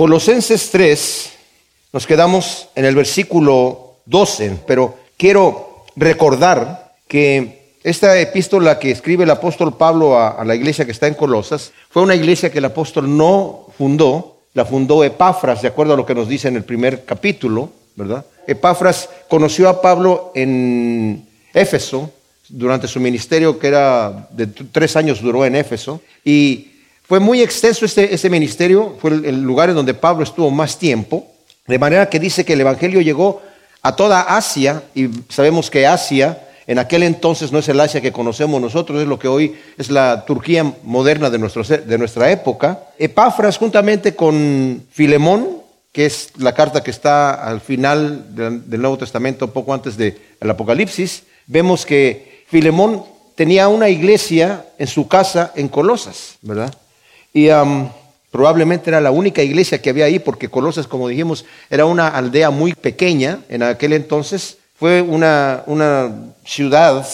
Colosenses 3, nos quedamos en el versículo 12, pero quiero recordar que esta epístola que escribe el apóstol Pablo a, la iglesia que está en Colosas fue una iglesia que el apóstol no fundó, la fundó Epafras, de acuerdo a lo que nos dice en el primer capítulo, ¿verdad? Epafras conoció a Pablo en Éfeso durante su ministerio, que era de tres años duró en Éfeso, y fue muy extenso este, este ministerio, fue el, lugar en donde Pablo estuvo más tiempo, de manera que dice que el Evangelio llegó a toda Asia, y sabemos que Asia en aquel entonces no es el Asia que conocemos nosotros, es lo que hoy es la Turquía moderna de, nuestra época. Epafras juntamente con Filemón, que es la carta que está al final del, del Nuevo Testamento, poco antes del Apocalipsis, vemos que Filemón tenía una iglesia en su casa en Colosas, ¿verdad? Y um, probablemente era la única iglesia que había ahí, porque Colosas, como dijimos, era una aldea muy pequeña en aquel entonces. Fue una, una ciudad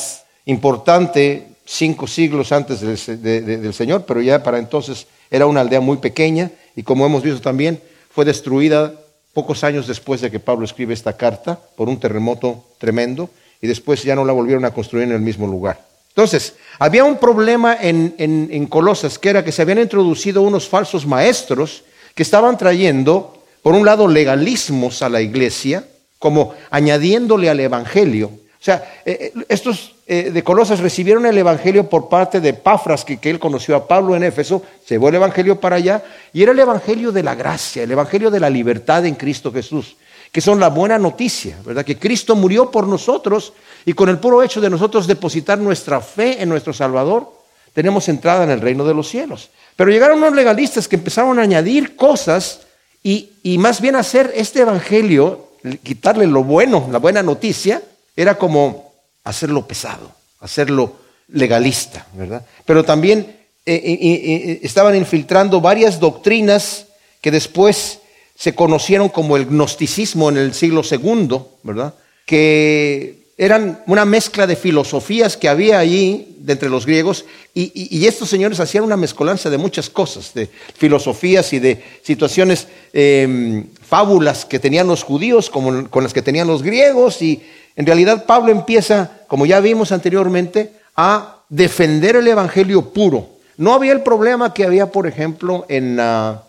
importante cinco siglos antes del, de, de, del Señor, pero ya para entonces era una aldea muy pequeña y como hemos visto también, fue destruida pocos años después de que Pablo escribe esta carta por un terremoto tremendo y después ya no la volvieron a construir en el mismo lugar. Entonces, había un problema en, en, Colosas, que era que se habían introducido unos falsos maestros que estaban trayendo, por un lado, legalismos a la iglesia, como añadiéndole al Evangelio. O sea, eh, estos eh, de Colosas recibieron el Evangelio por parte de Pafras, que, que él conoció a Pablo en Éfeso, llevó el Evangelio para allá, y era el Evangelio de la gracia, el Evangelio de la libertad en Cristo Jesús que son la buena noticia, ¿verdad? Que Cristo murió por nosotros y con el puro hecho de nosotros depositar nuestra fe en nuestro Salvador, tenemos entrada en el reino de los cielos. Pero llegaron unos legalistas que empezaron a añadir cosas y, y más bien hacer este evangelio, quitarle lo bueno, la buena noticia, era como hacerlo pesado, hacerlo legalista, ¿verdad? Pero también eh, eh, eh, estaban infiltrando varias doctrinas que después se conocieron como el gnosticismo en el siglo II, ¿verdad? Que eran una mezcla de filosofías que había allí de entre los griegos y, estos señores hacían una mezcolanza de muchas cosas, de filosofías y de situaciones, eh, fábulas que tenían los judíos como con las que tenían los griegos y en realidad Pablo empieza, como ya vimos anteriormente, a defender el evangelio puro. No había el problema que había, por ejemplo, en... Uh,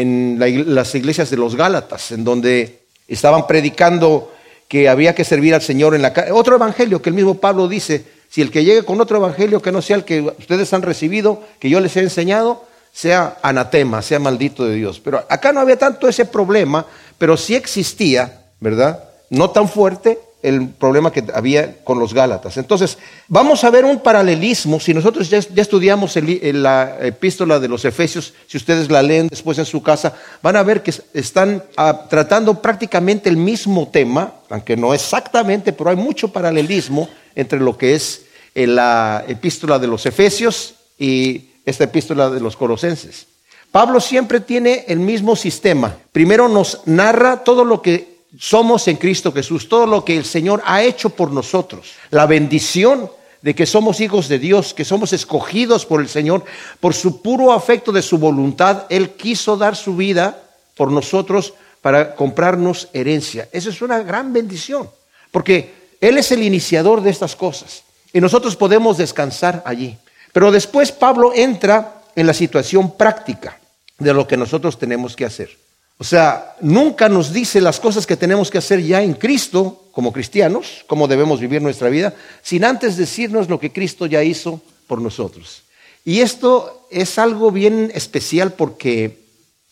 en la, las iglesias de los Gálatas, en donde estaban predicando que había que servir al Señor en la. Otro evangelio que el mismo Pablo dice, si el que llegue con otro evangelio que no sea el que ustedes han recibido, que yo les he enseñado, sea anatema, sea maldito de Dios. Pero acá no había tanto ese problema, pero sí existía, ¿verdad? No tan fuerte, el problema que había con los Gálatas. Entonces, vamos a ver un paralelismo. Si nosotros ya, estudiamos la epístola de los Efesios, si ustedes la leen después en su casa, van a ver que están ah, tratando prácticamente el mismo tema, aunque no exactamente, pero hay mucho paralelismo entre lo que es eh, la epístola de los Efesios y esta epístola de los Colosenses. Pablo siempre tiene el mismo sistema. Primero nos narra todo lo que somos en Cristo Jesús, todo lo que el Señor ha hecho por nosotros, la bendición de que somos hijos de Dios, que somos escogidos por el Señor, por su puro afecto de su voluntad, Él quiso dar su vida por nosotros para comprarnos herencia. Eso es una gran bendición, porque Él es el iniciador de estas cosas y nosotros podemos descansar allí. Pero después Pablo entra en la situación práctica de lo que nosotros tenemos que hacer. O sea, nunca nos dice las cosas que tenemos que hacer ya en Cristo como cristianos, cómo debemos vivir nuestra vida, sin antes decirnos lo que Cristo ya hizo por nosotros. Y esto es algo bien especial porque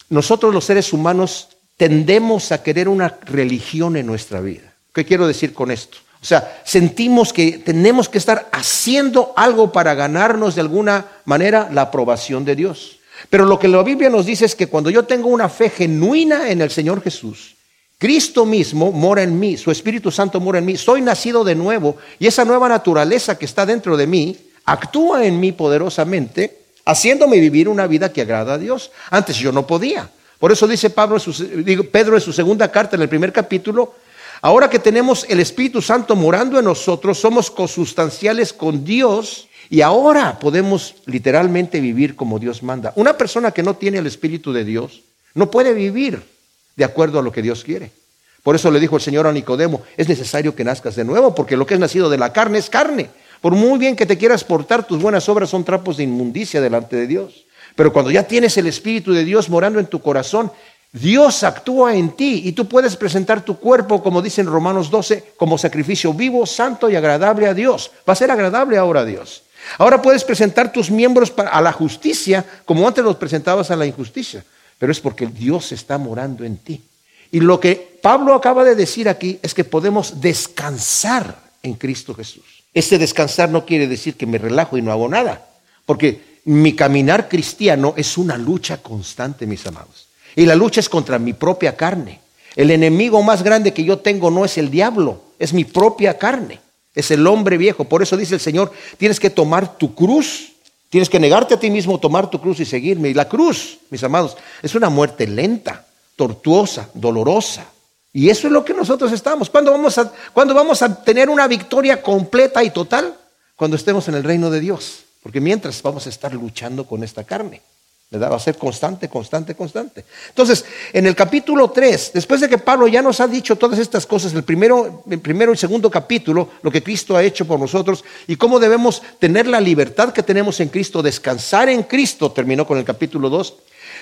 nosotros los seres humanos tendemos a querer una religión en nuestra vida. ¿Qué quiero decir con esto? O sea, sentimos que tenemos que estar haciendo algo para ganarnos de alguna manera la aprobación de Dios. Pero lo que la Biblia nos dice es que cuando yo tengo una fe genuina en el Señor Jesús, Cristo mismo mora en mí, su Espíritu Santo mora en mí, soy nacido de nuevo y esa nueva naturaleza que está dentro de mí actúa en mí poderosamente, haciéndome vivir una vida que agrada a Dios. Antes yo no podía. Por eso dice Pablo, Pedro en su segunda carta, en el primer capítulo, ahora que tenemos el Espíritu Santo morando en nosotros, somos consustanciales con Dios y ahora podemos literalmente vivir como Dios manda. Una persona que no tiene el Espíritu de Dios No puede vivir de acuerdo a lo que Dios quiere. Por eso le dijo el Señor a Nicodemo, es necesario que nazcas de nuevo, porque lo que es nacido de la carne es carne. Por muy bien que te quieras portar, tus buenas obras son trapos de inmundicia delante de Dios. Pero cuando ya tienes el Espíritu de Dios morando en tu corazón, Dios actúa en ti y tú puedes presentar tu cuerpo, como dice en Romanos 12, como sacrificio vivo, santo y agradable a Dios. Va a ser agradable ahora a Dios. Ahora puedes presentar tus miembros a la justicia como antes los presentabas a la injusticia, pero es porque Dios está morando en ti. Y lo que Pablo acaba de decir aquí es que podemos descansar en Cristo Jesús. Este descansar no quiere decir que me relajo y no hago nada, porque mi caminar cristiano es una lucha constante, mis amados. Y la lucha es contra mi propia carne. El enemigo más grande que yo tengo no es el diablo, es mi propia carne, es el hombre viejo. Por eso dice el Señor, tienes que tomar tu cruz, tienes que negarte a ti mismo, tomar tu cruz y seguirme. Y la cruz, mis amados, es una muerte lenta, tortuosa, dolorosa. Y eso es lo que nosotros estamos. ¿Cuándo vamos a, ¿cuándo vamos a tener una victoria completa y total? Cuando estemos en el reino de Dios. Porque mientras vamos a estar luchando con esta carne. ¿Verdad? Va a ser constante, constante, constante. Entonces, en el capítulo 3, después de que Pablo ya nos ha dicho todas estas cosas, el primero, el primero y segundo capítulo, lo que Cristo ha hecho por nosotros y cómo debemos tener la libertad que tenemos en Cristo, descansar en Cristo, terminó con el capítulo 2.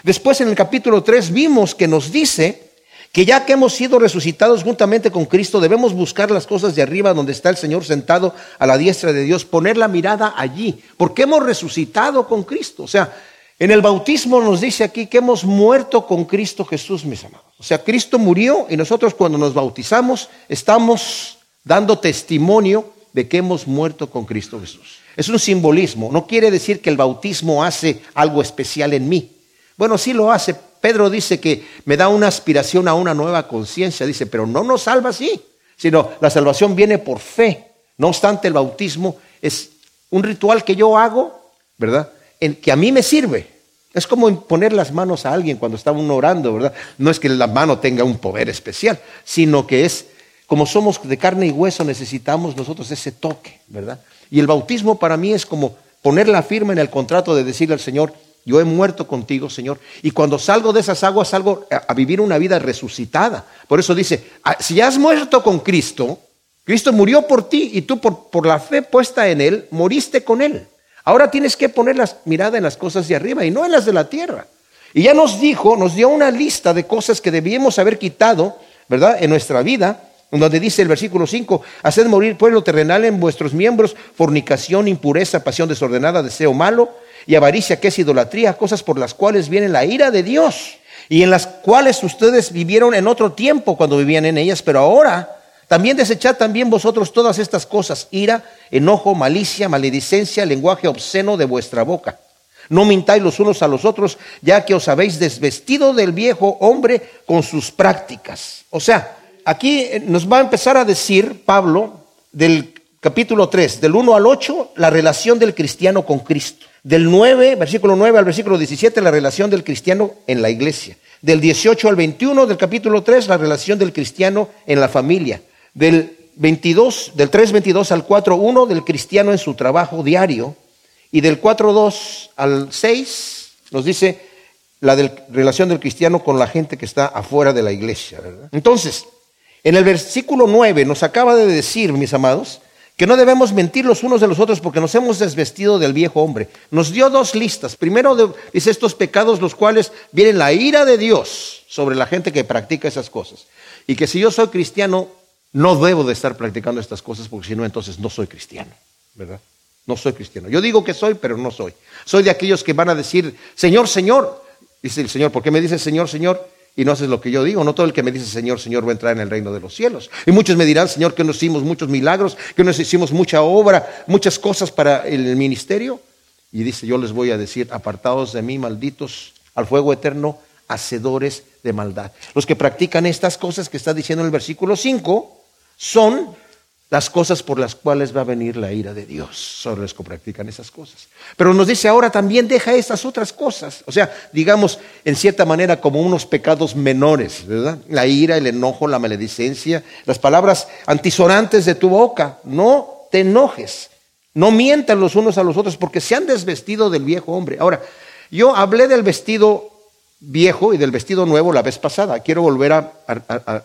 Después, en el capítulo 3, vimos que nos dice que ya que hemos sido resucitados juntamente con Cristo, debemos buscar las cosas de arriba donde está el Señor sentado a la diestra de Dios, poner la mirada allí, porque hemos resucitado con Cristo. O sea, en el bautismo nos dice aquí que hemos muerto con Cristo Jesús, mis amados. O sea, Cristo murió y nosotros cuando nos bautizamos estamos dando testimonio de que hemos muerto con Cristo Jesús. Es un simbolismo, no quiere decir que el bautismo hace algo especial en mí. Bueno, sí lo hace, Pedro dice que me da una aspiración a una nueva conciencia, dice, pero no nos salva así, sino la salvación viene por fe. No obstante, el bautismo es un ritual que yo hago, ¿verdad? En que a mí me sirve. Es como poner las manos a alguien cuando está uno orando, ¿verdad? No es que la mano tenga un poder especial, sino que es, como somos de carne y hueso, necesitamos nosotros ese toque, ¿verdad? Y el bautismo para mí es como poner la firma en el contrato de decirle al Señor, yo he muerto contigo, Señor. Y cuando salgo de esas aguas, salgo a, vivir una vida resucitada. Por eso dice, ah, si has muerto con Cristo, Cristo murió por ti y tú por, por la fe puesta en Él, moriste con Él. Ahora tienes que poner la mirada en las cosas de arriba y no en las de la tierra. Y ya nos dijo, nos dio una lista de cosas que debíamos haber quitado, ¿verdad? En nuestra vida, donde dice el versículo 5, haced morir pueblo terrenal en vuestros miembros, fornicación, impureza, pasión desordenada, deseo malo y avaricia, que es idolatría, cosas por las cuales viene la ira de Dios y en las cuales ustedes vivieron en otro tiempo cuando vivían en ellas, pero ahora también desechad también vosotros todas estas cosas, ira, enojo, malicia, maledicencia, lenguaje obsceno de vuestra boca. No mintáis los unos a los otros, ya que os habéis desvestido del viejo hombre con sus prácticas. O sea, aquí eh, nos va a empezar a decir Pablo del capítulo 3, del 1 al 8, la relación del cristiano con Cristo. Del 9, versículo 9 al versículo 17, la relación del cristiano en la iglesia. Del 18 al 21 del capítulo 3, la relación del cristiano en la familia. Del 22, del 3.22 al 4.1 del cristiano en su trabajo diario. Y del 4.2 al 6 nos dice la relación del cristiano con la gente que está afuera de la iglesia. Entonces, en el versículo 9 nos acaba de decir, mis amados, que no debemos mentir los unos de los otros porque nos hemos desvestido del viejo hombre. Nos dio dos listas. Primero dice estos pecados los cuales vienen la ira de Dios sobre la gente que practica esas cosas. Y que si yo soy cristiano, no debo de estar practicando estas cosas porque si no, entonces no soy cristiano, ¿verdad? No soy cristiano. Yo digo que soy, pero no soy. Soy de aquellos que van a decir, Señor, Señor. Dice el Señor, ¿por qué me dice Señor, Señor? y no haces lo que yo digo. No todo el que me dice Señor, Señor va a entrar en el reino de los cielos. Y muchos me dirán, Señor, que nos hicimos muchos milagros, que nos hicimos mucha obra, muchas cosas para el ministerio. Y dice, yo les voy a decir, apartados de mí, malditos, al fuego eterno, hacedores de maldad. Los que practican estas cosas que está diciendo en el versículo 5 son las cosas por las cuales va a venir la ira de Dios sobre los que practican esas cosas. Pero nos dice ahora también deja estas otras cosas, o sea, digamos en cierta manera como unos pecados menores, ¿verdad? La ira, el enojo, la maledicencia, las palabras antisonantes de tu boca, no te enojes, no mientan los unos a los otros porque se han desvestido del viejo hombre. Ahora, yo hablé del vestido viejo y del vestido nuevo la vez pasada. Quiero volver a,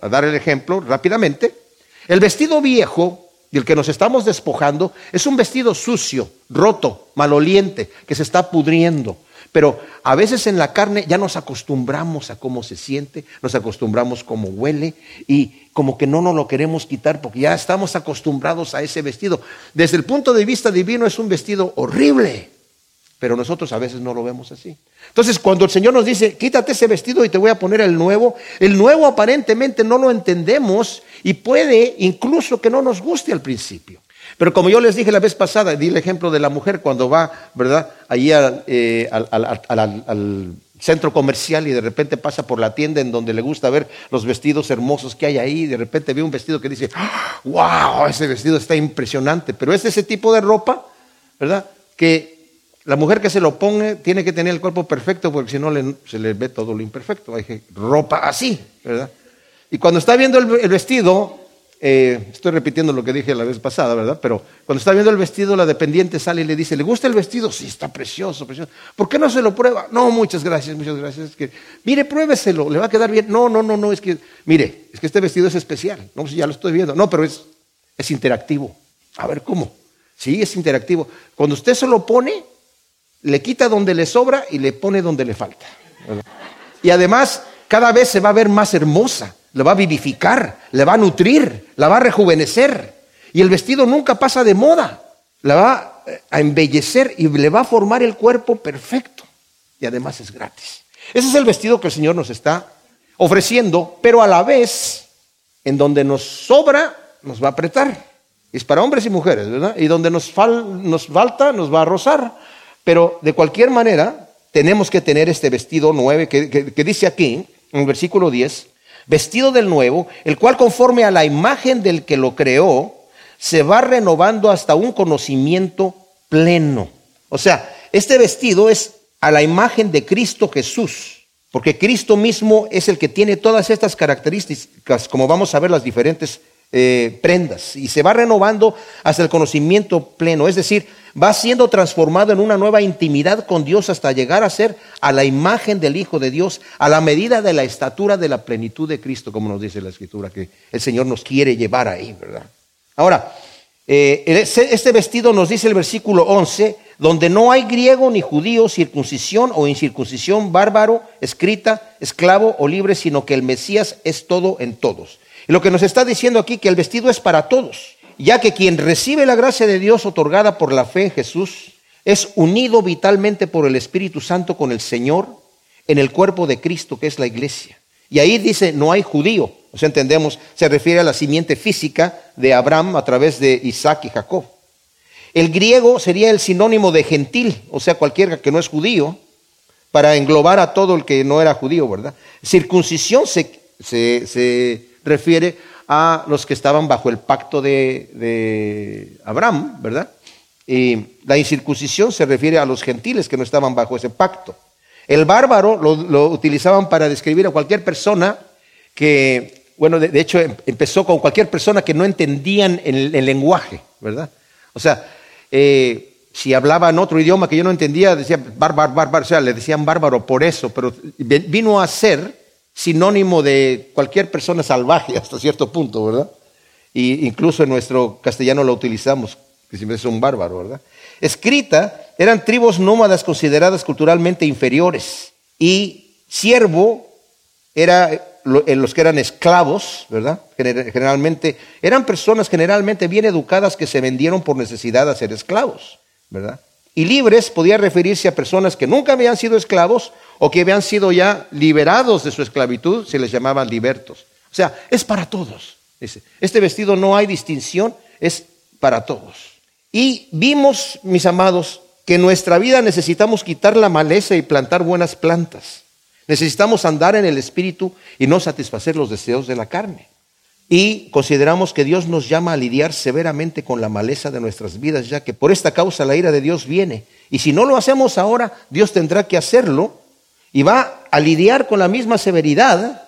dar el ejemplo rápidamente. El vestido viejo del que nos estamos despojando es un vestido sucio, roto, maloliente, que se está pudriendo. Pero a veces en la carne ya nos acostumbramos a cómo se siente, nos acostumbramos cómo huele y como que no nos lo queremos quitar porque ya estamos acostumbrados a ese vestido. Desde el punto de vista divino es un vestido horrible, pero nosotros a veces no lo vemos así. Entonces cuando el Señor nos dice, quítate ese vestido y te voy a poner el nuevo, el nuevo aparentemente no lo entendemos y puede incluso que no nos guste al principio. Pero como yo les dije la vez pasada, di el ejemplo de la mujer cuando va, ¿verdad? Allí eh, al, centro comercial y de repente pasa por la tienda en donde le gusta ver los vestidos hermosos que hay ahí, y de repente ve un vestido que dice, wow, ese vestido está impresionante, pero es ese tipo de ropa, ¿verdad? Que la mujer que se lo pone tiene que tener el cuerpo perfecto porque si no se le ve todo lo imperfecto. Hay ropa así, ¿verdad? Y cuando está viendo el vestido, eh, estoy repitiendo lo que dije la vez pasada, ¿verdad? Pero cuando está viendo el vestido, la dependiente sale y le dice, ¿le gusta el vestido? Sí, está precioso, precioso. ¿Por qué no se lo prueba? No, muchas gracias, muchas gracias. que, mire, pruébeselo, le va a quedar bien. No, no, no, no, es que, mire, es que este vestido es especial. No, ya lo estoy viendo. No, pero es, es interactivo. A ver, ¿cómo? Sí, es interactivo. Cuando usted se lo pone, le quita donde le sobra y le pone donde le falta. Y además, cada vez se va a ver más hermosa la va a vivificar, la va a nutrir, la va a rejuvenecer. Y el vestido nunca pasa de moda, la va eh, a embellecer y le va a formar el cuerpo perfecto. Y además es gratis. Ese es el vestido que el Señor nos está ofreciendo, pero a la vez, en donde nos sobra, nos va a apretar. Es para hombres y mujeres, ¿verdad? Y donde nos, nos falta, nos va a rozar. Pero de cualquier manera, tenemos que tener este vestido nuevo que, dice aquí, en el versículo 10, vestido del nuevo, el cual conforme a la imagen del que lo creó, se va renovando hasta un conocimiento pleno. O sea, este vestido es a la imagen de Cristo Jesús, porque Cristo mismo es el que tiene todas estas características, como vamos a ver las diferentes eh, prendas, y se va renovando hasta el conocimiento pleno, es decir, va siendo transformado en una nueva intimidad con Dios hasta llegar a ser a la imagen del Hijo de Dios, a la medida de la estatura de la plenitud de Cristo, como nos dice la Escritura, que el Señor nos quiere llevar ahí, ¿verdad? Ahora, eh, este vestido nos dice el versículo 11, donde no hay griego ni judío, circuncisión o incircuncisión, bárbaro, escrita, esclavo o libre, sino que el Mesías es todo en todos. Y lo que nos está diciendo aquí, que el vestido es para todos ya que quien recibe la gracia de Dios otorgada por la fe en Jesús es unido vitalmente por el Espíritu Santo con el Señor en el cuerpo de Cristo, que es la iglesia. Y ahí dice, no hay judío. O sea, entendemos, se refiere a la simiente física de Abraham a través de Isaac y Jacob. El griego sería el sinónimo de gentil, o sea, cualquiera que no es judío, para englobar a todo el que no era judío, ¿verdad? Circuncisión se, se refiere a los que estaban bajo el pacto de, Abraham, ¿verdad? Y la incircuncisión se refiere a los gentiles que no estaban bajo ese pacto. El bárbaro lo, utilizaban para describir a cualquier persona que, bueno, de, hecho em, empezó con cualquier persona que no entendían el, lenguaje, ¿verdad? O sea, eh, si hablaban otro idioma que yo no entendía, decían bárbaro, bárbaro, o sea, le decían bárbaro por eso, pero vino a ser sinónimo de cualquier persona salvaje hasta cierto punto, ¿verdad? Y incluso en nuestro castellano lo utilizamos, que siempre es un bárbaro, ¿verdad? Escrita, eran tribus nómadas consideradas culturalmente inferiores. Y siervo era en los que eran esclavos, ¿verdad? Generalmente, eran personas generalmente bien educadas que se vendieron por necesidad a ser esclavos, ¿verdad? Y libres podía referirse a personas que nunca habían sido esclavos o que habían sido ya liberados de su esclavitud, se les llamaban libertos. O sea, es para todos. Este vestido no hay distinción, es para todos. Y vimos, mis amados, que en nuestra vida necesitamos quitar la maleza y plantar buenas plantas. Necesitamos andar en el Espíritu y no satisfacer los deseos de la carne. Y consideramos que Dios nos llama a lidiar severamente con la maleza de nuestras vidas, ya que por esta causa la ira de Dios viene. Y si no lo hacemos ahora, Dios tendrá que hacerlo y va a lidiar con la misma severidad,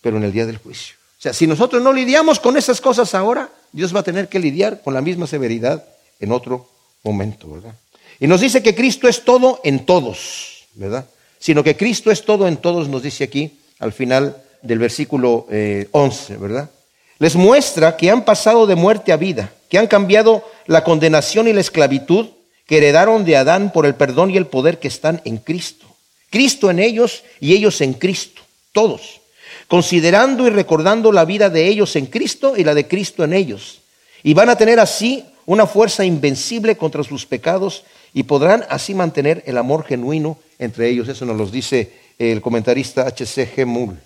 pero en el día del juicio. O sea, si nosotros no lidiamos con esas cosas ahora, Dios va a tener que lidiar con la misma severidad en otro momento, ¿verdad? Y nos dice que Cristo es todo en todos, ¿verdad? sino que Cristo es todo en todos, nos dice aquí al final del versículo 11, eh, ¿verdad? Les muestra que han pasado de muerte a vida, que han cambiado la condenación y la esclavitud que heredaron de Adán por el perdón y el poder que están en Cristo. Cristo en ellos y ellos en Cristo, todos, considerando y recordando la vida de ellos en Cristo y la de Cristo en ellos. Y van a tener así una fuerza invencible contra sus pecados y podrán así mantener el amor genuino entre ellos. Eso nos lo dice el comentarista H.C.G. Mull.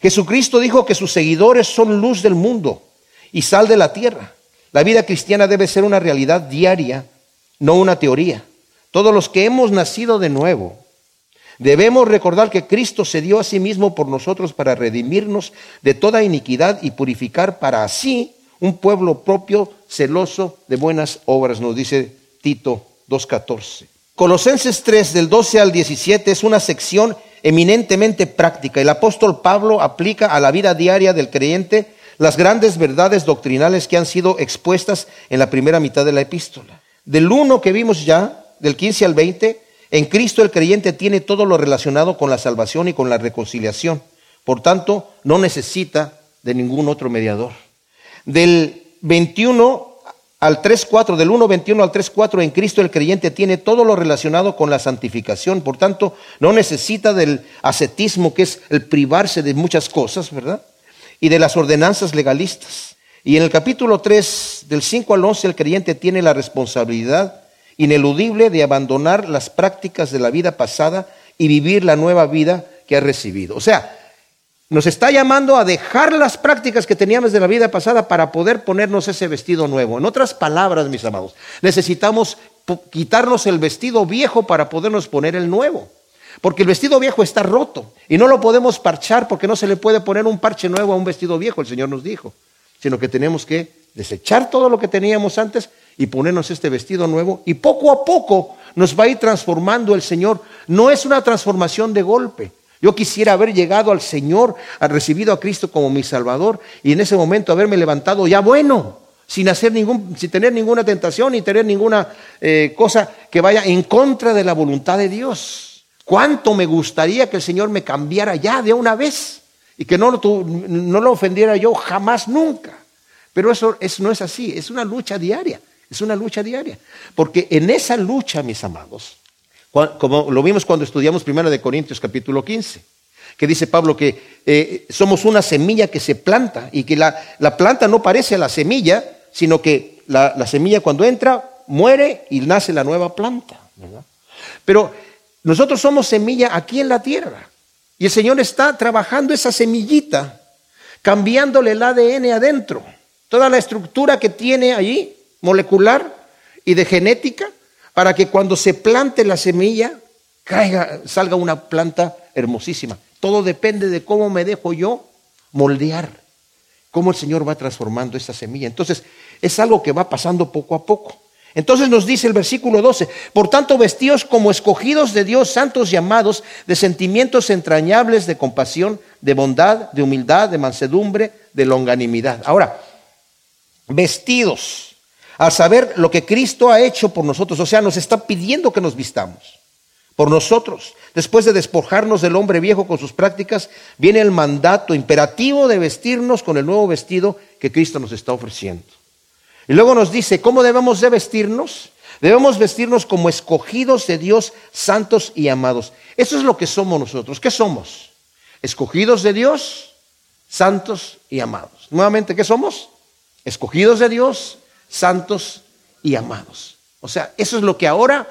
Jesucristo dijo que sus seguidores son luz del mundo y sal de la tierra. La vida cristiana debe ser una realidad diaria, no una teoría. Todos los que hemos nacido de nuevo debemos recordar que Cristo se dio a sí mismo por nosotros para redimirnos de toda iniquidad y purificar para así un pueblo propio celoso de buenas obras, nos dice Tito 2.14. Colosenses 3 del 12 al 17 es una sección eminentemente práctica. El apóstol Pablo aplica a la vida diaria del creyente las grandes verdades doctrinales que han sido expuestas en la primera mitad de la epístola. Del 1 que vimos ya, del 15 al 20, en Cristo el creyente tiene todo lo relacionado con la salvación y con la reconciliación. Por tanto, no necesita de ningún otro mediador. Del 21 al 3.4, del 1.21 al 3.4, en Cristo el creyente tiene todo lo relacionado con la santificación, por tanto, no necesita del ascetismo, que es el privarse de muchas cosas, ¿verdad? Y de las ordenanzas legalistas. Y en el capítulo 3, del 5 al 11, el creyente tiene la responsabilidad ineludible de abandonar las prácticas de la vida pasada y vivir la nueva vida que ha recibido. O sea, nos está llamando a dejar las prácticas que teníamos de la vida pasada para poder ponernos ese vestido nuevo. En otras palabras, mis amados, necesitamos quitarnos el vestido viejo para podernos poner el nuevo. Porque el vestido viejo está roto y no lo podemos parchar porque no se le puede poner un parche nuevo a un vestido viejo, el Señor nos dijo, sino que tenemos que desechar todo lo que teníamos antes y ponernos este vestido nuevo y poco a poco nos va a ir transformando el Señor. No es una transformación de golpe, yo quisiera haber llegado al Señor, recibido a Cristo como mi Salvador y en ese momento haberme levantado ya bueno, sin, hacer ningún, sin tener ninguna tentación y tener ninguna eh, cosa que vaya en contra de la voluntad de Dios. ¿Cuánto me gustaría que el Señor me cambiara ya de una vez y que no lo, no lo ofendiera yo jamás, nunca? Pero eso, eso no es así, es una lucha diaria, es una lucha diaria. Porque en esa lucha, mis amados, como lo vimos cuando estudiamos primero de Corintios capítulo 15, que dice Pablo que eh, somos una semilla que se planta y que la, planta no parece a la semilla, sino que la, semilla cuando entra muere y nace la nueva planta. Pero nosotros somos semilla aquí en la tierra y el Señor está trabajando esa semillita, cambiándole el ADN adentro, toda la estructura que tiene allí, molecular y de genética, para que cuando se plante la semilla, caiga, salga una planta hermosísima. Todo depende de cómo me dejo yo moldear, cómo el Señor va transformando esta semilla. Entonces, es algo que va pasando poco a poco. Entonces nos dice el versículo 12, por tanto vestidos como escogidos de Dios, santos y amados, de sentimientos entrañables, de compasión, de bondad, de humildad, de mansedumbre, de longanimidad. Ahora, vestidos al saber lo que Cristo ha hecho por nosotros. O sea, nos está pidiendo que nos vistamos por nosotros. Después de despojarnos del hombre viejo con sus prácticas, viene el mandato imperativo de vestirnos con el nuevo vestido que Cristo nos está ofreciendo. Y luego nos dice, ¿cómo debemos de vestirnos? Debemos vestirnos como escogidos de Dios, santos y amados. Eso es lo que somos nosotros. ¿Qué somos? Escogidos de Dios, santos y amados. Nuevamente, ¿qué somos? Escogidos de Dios, santos y amados. O sea, eso es lo que ahora,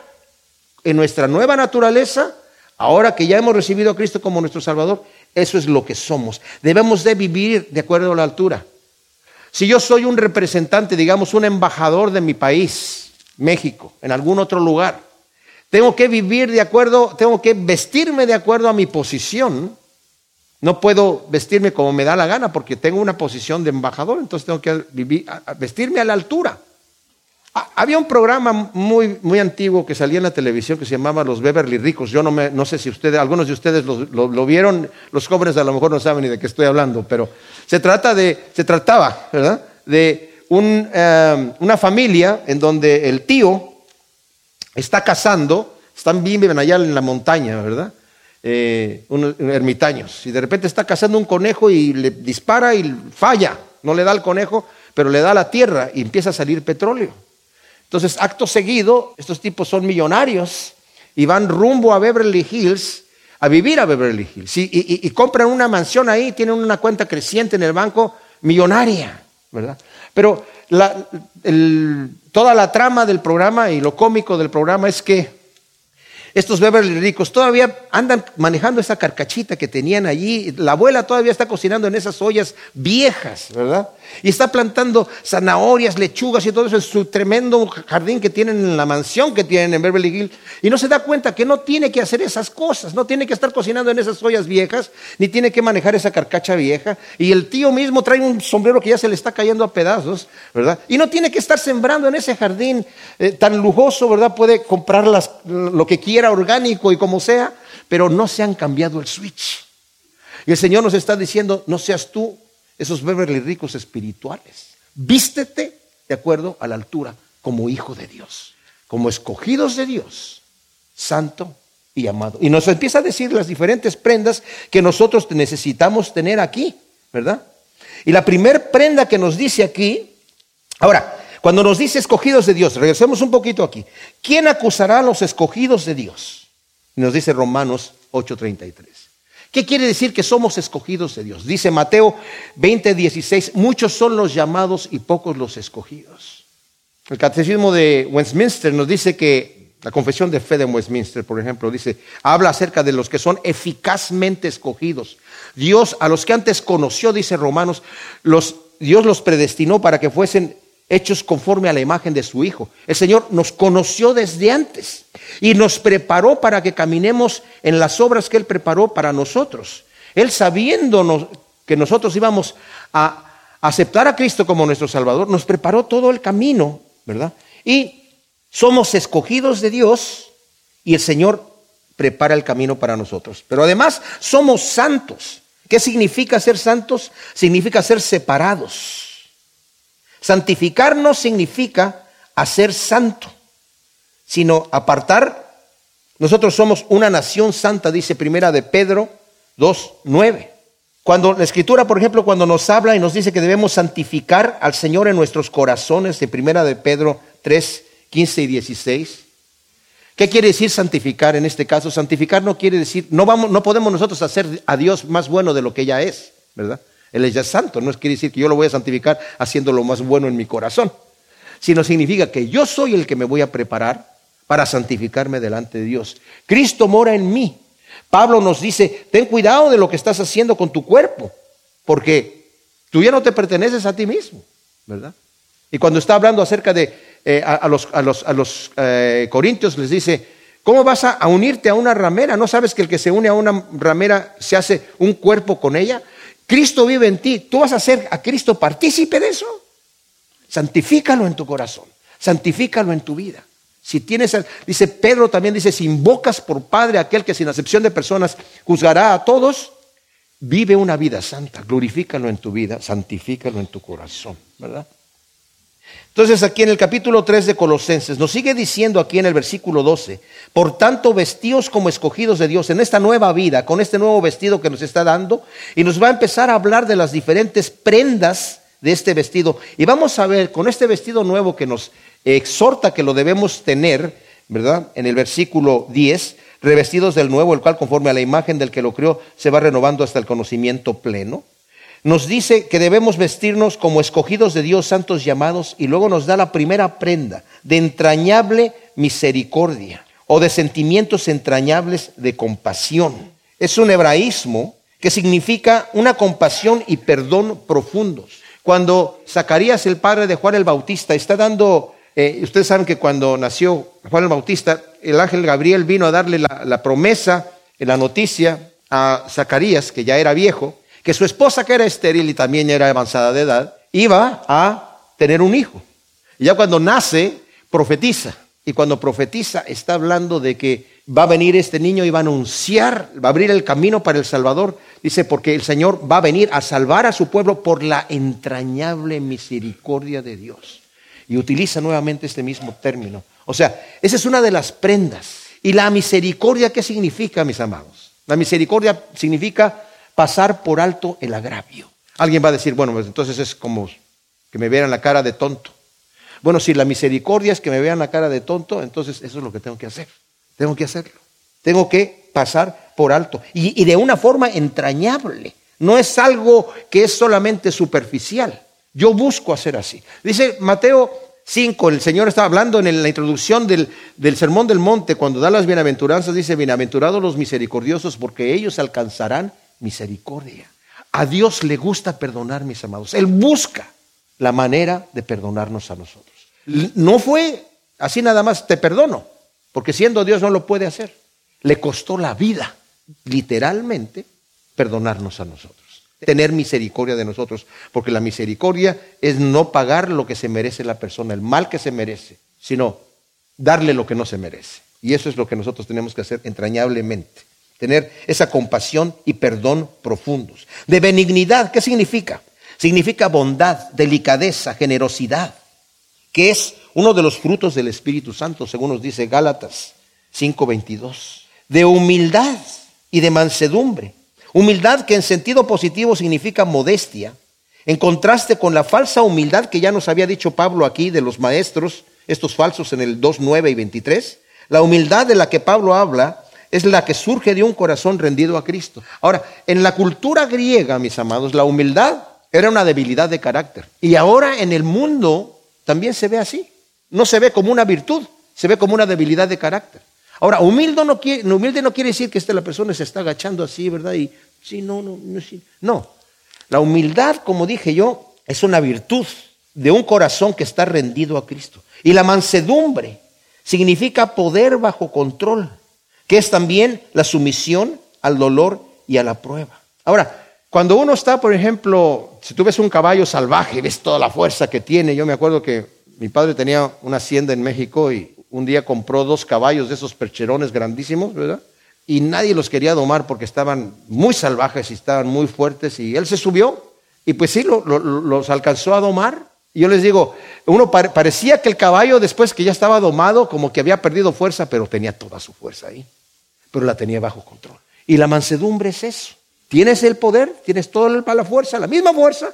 en nuestra nueva naturaleza, ahora que ya hemos recibido a Cristo como nuestro Salvador, eso es lo que somos. Debemos de vivir de acuerdo a la altura. Si yo soy un representante, digamos, un embajador de mi país, México, en algún otro lugar, tengo que vivir de acuerdo, tengo que vestirme de acuerdo a mi posición. No puedo vestirme como me da la gana porque tengo una posición de embajador, entonces tengo que vivir, vestirme a la altura. Ah, había un programa muy, muy antiguo que salía en la televisión que se llamaba Los Beverly Ricos. Yo no, me, no sé si ustedes, algunos de ustedes lo, vieron, los jóvenes a lo mejor no saben ni de qué estoy hablando, pero se, trata de, se trataba, ¿verdad? De un, eh, una familia en donde el tío está cazando, están viven allá en la montaña, ¿verdad? Eh, unos ermitaños. Y de repente está cazando un conejo y le dispara y falla. No le da al conejo, pero le da a la tierra y empieza a salir petróleo. Entonces, acto seguido, estos tipos son millonarios y van rumbo a Beverly Hills, a vivir a Beverly Hills. Y, compran una mansión ahí, tienen una cuenta creciente en el banco millonaria, ¿verdad? Pero toda la trama del programa y lo cómico del programa es que estos Beverly ricos todavía andan manejando esa carcachita que tenían allí. La abuela todavía está cocinando en esas ollas viejas, ¿verdad? Y está plantando zanahorias, lechugas y todo eso en su tremendo jardín que tienen en la mansión que tienen en Beverly Hills. Y no se da cuenta que no tiene que hacer esas cosas, no tiene que estar cocinando en esas ollas viejas, ni tiene que manejar esa carcacha vieja. Y el tío mismo trae un sombrero que ya se le está cayendo a pedazos, ¿verdad? Y no tiene que estar sembrando en ese jardín eh, tan lujoso, ¿verdad? Puede comprar lo que quiera, orgánico y como sea, pero no se han cambiado el switch. Y el Señor nos está diciendo, no seas tú esos Beverly ricos espirituales. Vístete de acuerdo a la altura como hijo de Dios, como escogidos de Dios, santo y amado. Y nos empieza a decir las diferentes prendas que nosotros necesitamos tener aquí, ¿verdad? Y la primer prenda que nos dice aquí, ahora, cuando nos dice escogidos de Dios, regresemos un poquito aquí. ¿Quién acusará a los escogidos de Dios? Nos dice Romanos 8:33. ¿Qué quiere decir que somos escogidos de Dios? Dice Mateo 20, 16, muchos son los llamados y pocos los escogidos. El catecismo de Westminster nos dice que, la confesión de fe de Westminster, por ejemplo, dice, habla acerca de los que son eficazmente escogidos. Dios, a los que antes conoció, dice Romanos, los, Dios los predestinó para que fuesen hechos conforme a la imagen de su Hijo. El Señor nos conoció desde antes y nos preparó para que caminemos en las obras que Él preparó para nosotros. Él sabiéndonos que nosotros íbamos a aceptar a Cristo como nuestro Salvador, nos preparó todo el camino, ¿verdad? Y somos escogidos de Dios y el Señor prepara el camino para nosotros. Pero además somos santos. ¿Qué significa ser santos? Significa ser separados. Santificar no significa hacer santo, sino apartar. Nosotros somos una nación santa, dice primera de Pedro 2.9. Cuando la escritura, por ejemplo, cuando nos habla y nos dice que debemos santificar al Señor en nuestros corazones, de primera de Pedro 3, 15 y 16. ¿Qué quiere decir santificar en este caso? Santificar no quiere decir, no, vamos, no podemos nosotros hacer a Dios más bueno de lo que ella es, ¿verdad? Él es ya santo, no quiere decir que yo lo voy a santificar haciendo lo más bueno en mi corazón, sino significa que yo soy el que me voy a preparar para santificarme delante de Dios. Cristo mora en mí. Pablo nos dice, ten cuidado de lo que estás haciendo con tu cuerpo, porque tú ya no te perteneces a ti mismo, ¿verdad? Y cuando está hablando acerca de eh, a, los, a los, a los eh, corintios, les dice, ¿cómo vas a unirte a una ramera? ¿No sabes que el que se une a una ramera se hace un cuerpo con ella? Cristo vive en ti, tú vas a ser a Cristo partícipe de eso. Santifícalo en tu corazón, santifícalo en tu vida. Si tienes, dice Pedro también dice, si invocas por Padre aquel que sin acepción de personas juzgará a todos, vive una vida santa, glorifícalo en tu vida, santifícalo en tu corazón, ¿verdad? Entonces aquí en el capítulo 3 de Colosenses nos sigue diciendo aquí en el versículo 12, por tanto vestidos como escogidos de Dios en esta nueva vida, con este nuevo vestido que nos está dando, y nos va a empezar a hablar de las diferentes prendas de este vestido. Y vamos a ver con este vestido nuevo que nos exhorta que lo debemos tener, ¿verdad? En el versículo 10, revestidos del nuevo, el cual conforme a la imagen del que lo creó se va renovando hasta el conocimiento pleno nos dice que debemos vestirnos como escogidos de Dios, santos llamados, y luego nos da la primera prenda de entrañable misericordia o de sentimientos entrañables de compasión. Es un hebraísmo que significa una compasión y perdón profundos. Cuando Zacarías, el padre de Juan el Bautista, está dando, eh, ustedes saben que cuando nació Juan el Bautista, el ángel Gabriel vino a darle la, la promesa, la noticia a Zacarías, que ya era viejo, que su esposa, que era estéril y también era avanzada de edad, iba a tener un hijo. Y ya cuando nace, profetiza. Y cuando profetiza, está hablando de que va a venir este niño y va a anunciar, va a abrir el camino para el Salvador. Dice, porque el Señor va a venir a salvar a su pueblo por la entrañable misericordia de Dios. Y utiliza nuevamente este mismo término. O sea, esa es una de las prendas. ¿Y la misericordia qué significa, mis amados? La misericordia significa pasar por alto el agravio. Alguien va a decir, bueno, pues entonces es como que me vean la cara de tonto. Bueno, si la misericordia es que me vean la cara de tonto, entonces eso es lo que tengo que hacer. Tengo que hacerlo. Tengo que pasar por alto. Y, de una forma entrañable. No es algo que es solamente superficial. Yo busco hacer así. Dice Mateo 5, el Señor está hablando en la introducción del, del, Sermón del Monte, cuando da las bienaventuranzas, dice, bienaventurados los misericordiosos, porque ellos alcanzarán misericordia. A Dios le gusta perdonar, mis amados. Él busca la manera de perdonarnos a nosotros. No fue así nada más, te perdono, porque siendo Dios no lo puede hacer. Le costó la vida, literalmente, perdonarnos a nosotros tener misericordia de nosotros, porque la misericordia es no pagar lo que se merece la persona, el mal que se merece, sino darle lo que no se merece. Y eso es lo que nosotros tenemos que hacer entrañablemente, tener esa compasión y perdón profundos. De benignidad, ¿qué significa? Significa bondad, delicadeza, generosidad, que es uno de los frutos del Espíritu Santo, según nos dice Gálatas 5:22. De humildad y de mansedumbre Humildad que en sentido positivo significa modestia, en contraste con la falsa humildad que ya nos había dicho Pablo aquí de los maestros, estos falsos en el 2, 9 y 23. La humildad de la que Pablo habla es la que surge de un corazón rendido a Cristo. Ahora, en la cultura griega, mis amados, la humildad era una debilidad de carácter. Y ahora en el mundo también se ve así. No se ve como una virtud, se ve como una debilidad de carácter. Ahora, humilde no quiere, humilde no quiere decir que esta, la persona se está agachando así, ¿verdad? Y sí, no, no, no, sí. no. La humildad, como dije yo, es una virtud de un corazón que está rendido a Cristo. Y la mansedumbre significa poder bajo control, que es también la sumisión al dolor y a la prueba. Ahora, cuando uno está, por ejemplo, si tú ves un caballo salvaje, ves toda la fuerza que tiene. Yo me acuerdo que mi padre tenía una hacienda en México y un día compró dos caballos de esos percherones grandísimos, ¿verdad? Y nadie los quería domar porque estaban muy salvajes y estaban muy fuertes. Y él se subió y pues sí, los alcanzó a domar. Y yo les digo, uno parecía que el caballo después que ya estaba domado, como que había perdido fuerza, pero tenía toda su fuerza ahí. Pero la tenía bajo control. Y la mansedumbre es eso. Tienes el poder, tienes toda la fuerza, la misma fuerza.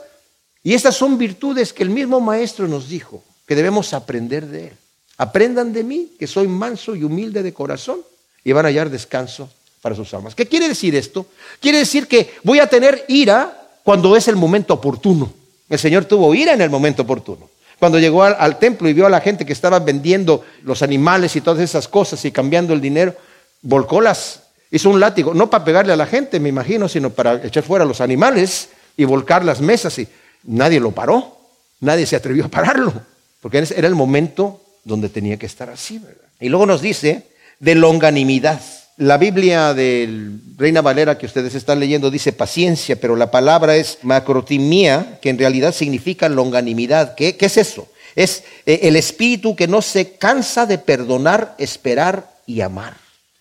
Y estas son virtudes que el mismo maestro nos dijo que debemos aprender de él. Aprendan de mí, que soy manso y humilde de corazón, y van a hallar descanso para sus almas. ¿Qué quiere decir esto? Quiere decir que voy a tener ira cuando es el momento oportuno. El Señor tuvo ira en el momento oportuno. Cuando llegó al, templo y vio a la gente que estaba vendiendo los animales y todas esas cosas y cambiando el dinero, volcó las, hizo un látigo, no para pegarle a la gente, me imagino, sino para echar fuera los animales y volcar las mesas y nadie lo paró, nadie se atrevió a pararlo, porque era el momento donde tenía que estar así, ¿verdad? Y luego nos dice de longanimidad. La Biblia de Reina Valera que ustedes están leyendo dice paciencia, pero la palabra es macrotimía, que en realidad significa longanimidad. ¿Qué, qué es eso? Es eh, el espíritu que no se cansa de perdonar, esperar y amar.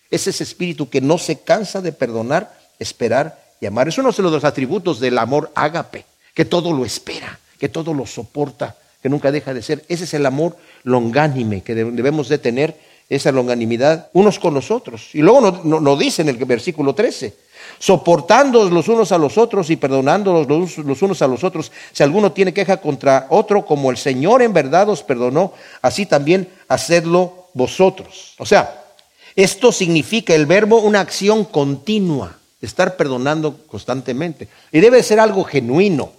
Es ese espíritu que no se cansa de perdonar, esperar y amar. Es uno de los atributos del amor ágape, que todo lo espera, que todo lo soporta, que nunca deja de ser. Ese es el amor longánime que debemos de tener, esa longanimidad unos con los otros. Y luego nos no, dice en el versículo 13, soportándonos los unos a los otros y perdonándonos los, los unos a los otros. Si alguno tiene queja contra otro, como el Señor en verdad os perdonó, así también hacedlo vosotros. O sea, esto significa el verbo una acción continua, estar perdonando constantemente. Y debe ser algo genuino.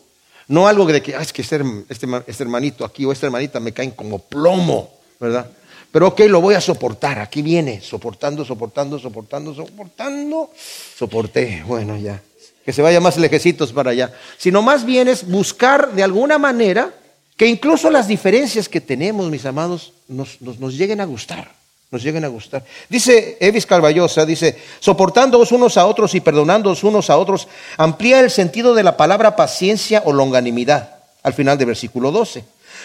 No algo de que, es que este, este, este, hermanito aquí o esta hermanita me caen como plomo, ¿verdad? Pero ok, lo voy a soportar. Aquí viene, soportando, soportando, soportando, soportando. Soporté, bueno, ya. Que se vaya más lejecitos para allá. Sino más bien es buscar de alguna manera que incluso las diferencias que tenemos, mis amados, nos, nos lleguen a gustar nos lleguen a gustar. Dice Evis Carballosa, dice, soportándoos unos a otros y perdonándoos unos a otros, amplía el sentido de la palabra paciencia o longanimidad, al final del versículo 12.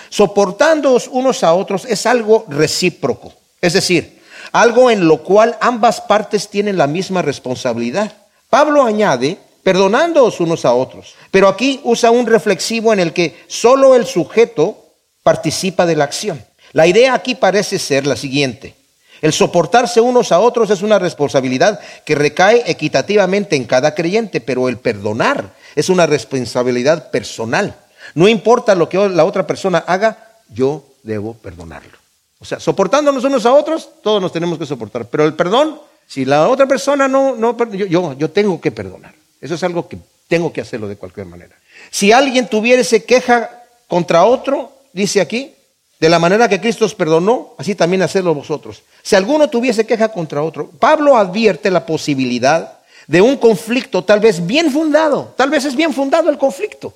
Soportándoos unos a otros es algo recíproco, es decir, algo en lo cual ambas partes tienen la misma responsabilidad. Pablo añade, perdonándoos unos a otros, pero aquí usa un reflexivo en el que solo el sujeto participa de la acción. La idea aquí parece ser la siguiente. El soportarse unos a otros es una responsabilidad que recae equitativamente en cada creyente, pero el perdonar es una responsabilidad personal. No importa lo que la otra persona haga, yo debo perdonarlo. O sea, soportándonos unos a otros, todos nos tenemos que soportar. Pero el perdón, si la otra persona no, no yo, yo, yo tengo que perdonar. Eso es algo que tengo que hacerlo de cualquier manera. Si alguien tuviese queja contra otro, dice aquí, de la manera que Cristo os perdonó, así también hacerlo vosotros. Si alguno tuviese queja contra otro, Pablo advierte la posibilidad de un conflicto tal vez bien fundado, tal vez es bien fundado el conflicto.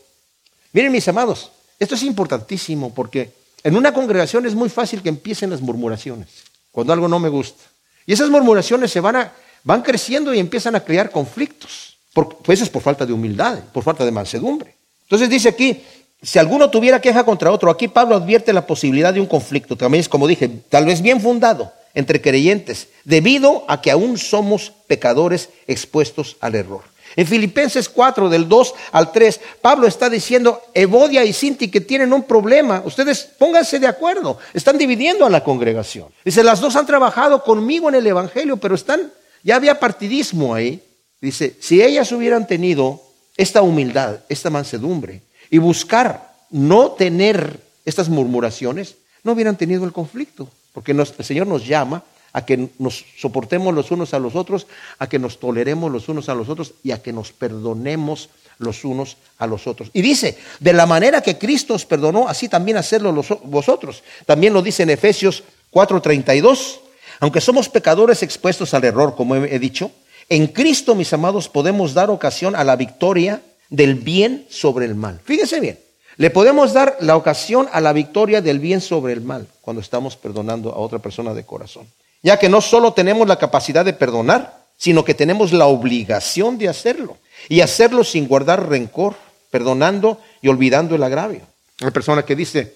Miren mis amados, esto es importantísimo porque en una congregación es muy fácil que empiecen las murmuraciones, cuando algo no me gusta. Y esas murmuraciones se van, a, van creciendo y empiezan a crear conflictos. Por, pues es por falta de humildad, por falta de mansedumbre. Entonces dice aquí, si alguno tuviera queja contra otro, aquí Pablo advierte la posibilidad de un conflicto, también es como dije, tal vez bien fundado entre creyentes, debido a que aún somos pecadores expuestos al error. En Filipenses 4, del 2 al 3, Pablo está diciendo, Evodia y Sinti que tienen un problema, ustedes pónganse de acuerdo, están dividiendo a la congregación. Dice, las dos han trabajado conmigo en el Evangelio, pero están, ya había partidismo ahí. Dice, si ellas hubieran tenido esta humildad, esta mansedumbre, y buscar no tener estas murmuraciones, no hubieran tenido el conflicto, porque el Señor nos llama a que nos soportemos los unos a los otros, a que nos toleremos los unos a los otros y a que nos perdonemos los unos a los otros. Y dice, de la manera que Cristo os perdonó, así también hacerlo vosotros. También lo dice en Efesios 4:32, aunque somos pecadores expuestos al error, como he dicho, en Cristo, mis amados, podemos dar ocasión a la victoria del bien sobre el mal. Fíjense bien, le podemos dar la ocasión a la victoria del bien sobre el mal cuando estamos perdonando a otra persona de corazón ya que no solo tenemos la capacidad de perdonar, sino que tenemos la obligación de hacerlo y hacerlo sin guardar rencor, perdonando y olvidando el agravio. Hay persona que dice,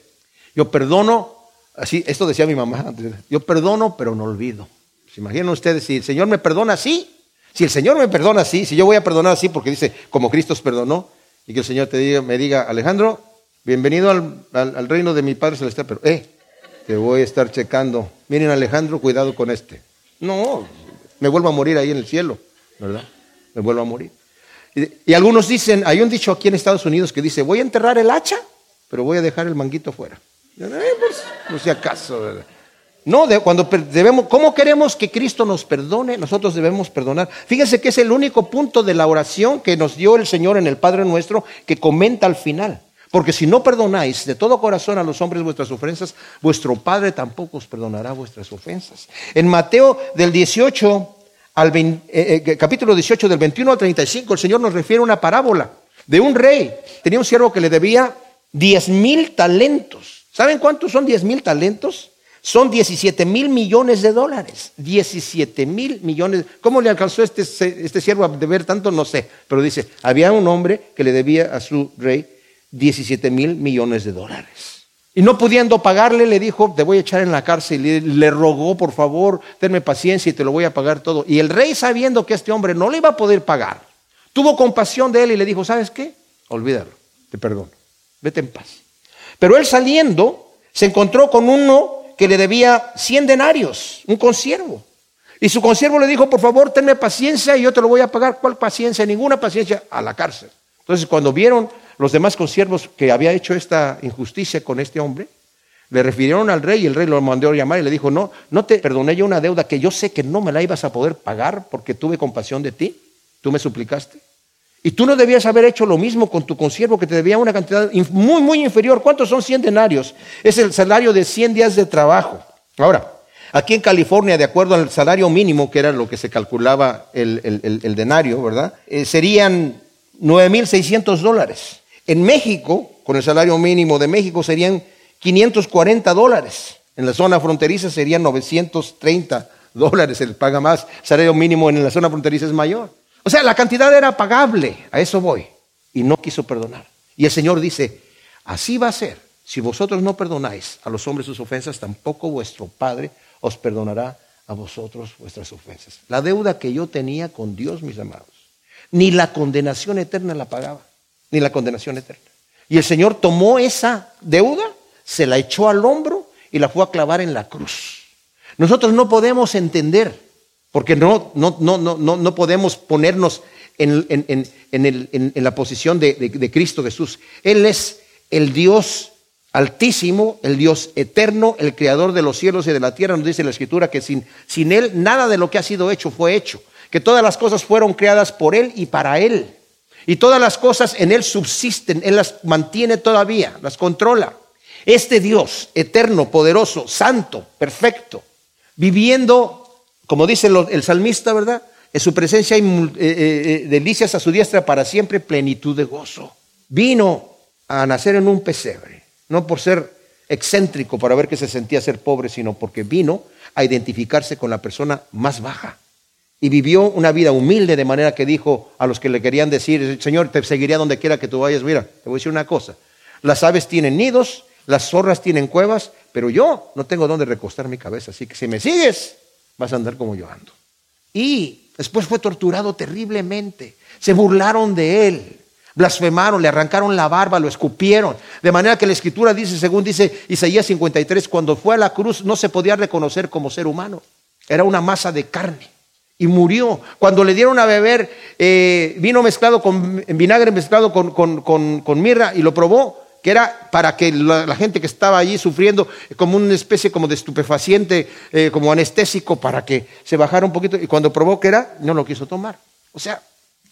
yo perdono, así, esto decía mi mamá, yo perdono pero no olvido. ¿Se imaginan ustedes si el Señor me perdona así? Si el Señor me perdona así, si yo voy a perdonar así porque dice, como Cristo os perdonó, y que el Señor te diga, me diga, Alejandro, bienvenido al, al reino de mi Padre Celestial, pero, eh, te voy a estar checando. Miren Alejandro, cuidado con este. No, me vuelvo a morir ahí en el cielo, ¿verdad? Me vuelvo a morir. Y, algunos dicen, hay un dicho aquí en Estados Unidos que dice, voy a enterrar el hacha, pero voy a dejar el manguito fuera. Eh, pues, no sé acaso, ¿verdad? No, cuando debemos, ¿cómo queremos que Cristo nos perdone? Nosotros debemos perdonar. Fíjense que es el único punto de la oración que nos dio el Señor en el Padre nuestro que comenta al final. Porque si no perdonáis de todo corazón a los hombres vuestras ofensas, vuestro Padre tampoco os perdonará vuestras ofensas. En Mateo del 18 al eh, eh, capítulo 18 del 21 al 35, el Señor nos refiere a una parábola de un rey. Tenía un siervo que le debía 10 mil talentos. ¿Saben cuántos son 10 mil talentos? Son 17 mil millones de dólares. 17 mil millones. ¿Cómo le alcanzó este, este siervo a deber tanto? No sé. Pero dice, había un hombre que le debía a su rey 17 mil millones de dólares. Y no pudiendo pagarle, le dijo, te voy a echar en la cárcel. Y le rogó, por favor, tenme paciencia y te lo voy a pagar todo. Y el rey, sabiendo que este hombre no le iba a poder pagar, tuvo compasión de él y le dijo, ¿sabes qué? Olvídalo, te perdono, vete en paz. Pero él saliendo, se encontró con uno que le debía 100 denarios, un consiervo. Y su consiervo le dijo, por favor, tenme paciencia y yo te lo voy a pagar. ¿Cuál paciencia? Ninguna paciencia, a la cárcel. Entonces, cuando vieron los demás consiervos que había hecho esta injusticia con este hombre, le refirieron al rey y el rey lo mandó a llamar y le dijo, no, no te perdoné yo una deuda que yo sé que no me la ibas a poder pagar porque tuve compasión de ti, tú me suplicaste. Y tú no debías haber hecho lo mismo con tu consiervo que te debía una cantidad muy, muy inferior. ¿Cuántos son 100 denarios? Es el salario de 100 días de trabajo. Ahora, aquí en California, de acuerdo al salario mínimo, que era lo que se calculaba el, denario, ¿verdad? Eh, serían 9.600 dólares. En México, con el salario mínimo de México, serían 540 dólares. En la zona fronteriza serían 930 dólares, les paga más. El salario mínimo en la zona fronteriza es mayor. O sea, la cantidad era pagable, a eso voy. Y no quiso perdonar. Y el Señor dice, así va a ser. Si vosotros no perdonáis a los hombres sus ofensas, tampoco vuestro Padre os perdonará a vosotros vuestras ofensas. La deuda que yo tenía con Dios, mis amados, ni la condenación eterna la pagaba ni la condenación eterna. Y el Señor tomó esa deuda, se la echó al hombro y la fue a clavar en la cruz. nosotros no podemos entender, porque no, no, no, no, no podemos ponernos en, en, en, en la posición de, de, de Cristo Jesús. Él es el Dios altísimo, el Dios eterno, el creador de los cielos y de la tierra. Nos dice la Escritura que sin, sin Él nada de lo que ha sido hecho fue hecho, que todas las cosas fueron creadas por Él y para Él. Y todas las cosas en Él subsisten, Él las mantiene todavía, las controla. Este Dios eterno, poderoso, santo, perfecto, viviendo, como dice el salmista, ¿verdad? En su presencia hay eh, eh, eh, delicias a su diestra para siempre, plenitud de gozo. Vino a nacer en un pesebre, no por ser excéntrico para ver que se sentía ser pobre, sino porque vino a identificarse con la persona más baja. Y vivió una vida humilde de manera que dijo a los que le querían decir, Señor, te seguiría donde quiera que tú vayas. Mira, te voy a decir una cosa. Las aves tienen nidos, las zorras tienen cuevas, pero yo no tengo dónde recostar mi cabeza. Así que si me sigues, vas a andar como yo ando. Y después fue torturado terriblemente. Se burlaron de él. Blasfemaron, le arrancaron la barba, lo escupieron. De manera que la escritura dice, según dice Isaías 53, cuando fue a la cruz no se podía reconocer como ser humano. Era una masa de carne. Y murió. Cuando le dieron a beber eh, vino mezclado con vinagre mezclado con, con mirra y lo probó, que era para que la, gente que estaba allí sufriendo como una especie como de estupefaciente, eh, como anestésico, para que se bajara un poquito, y cuando probó que era, no lo quiso tomar. O sea,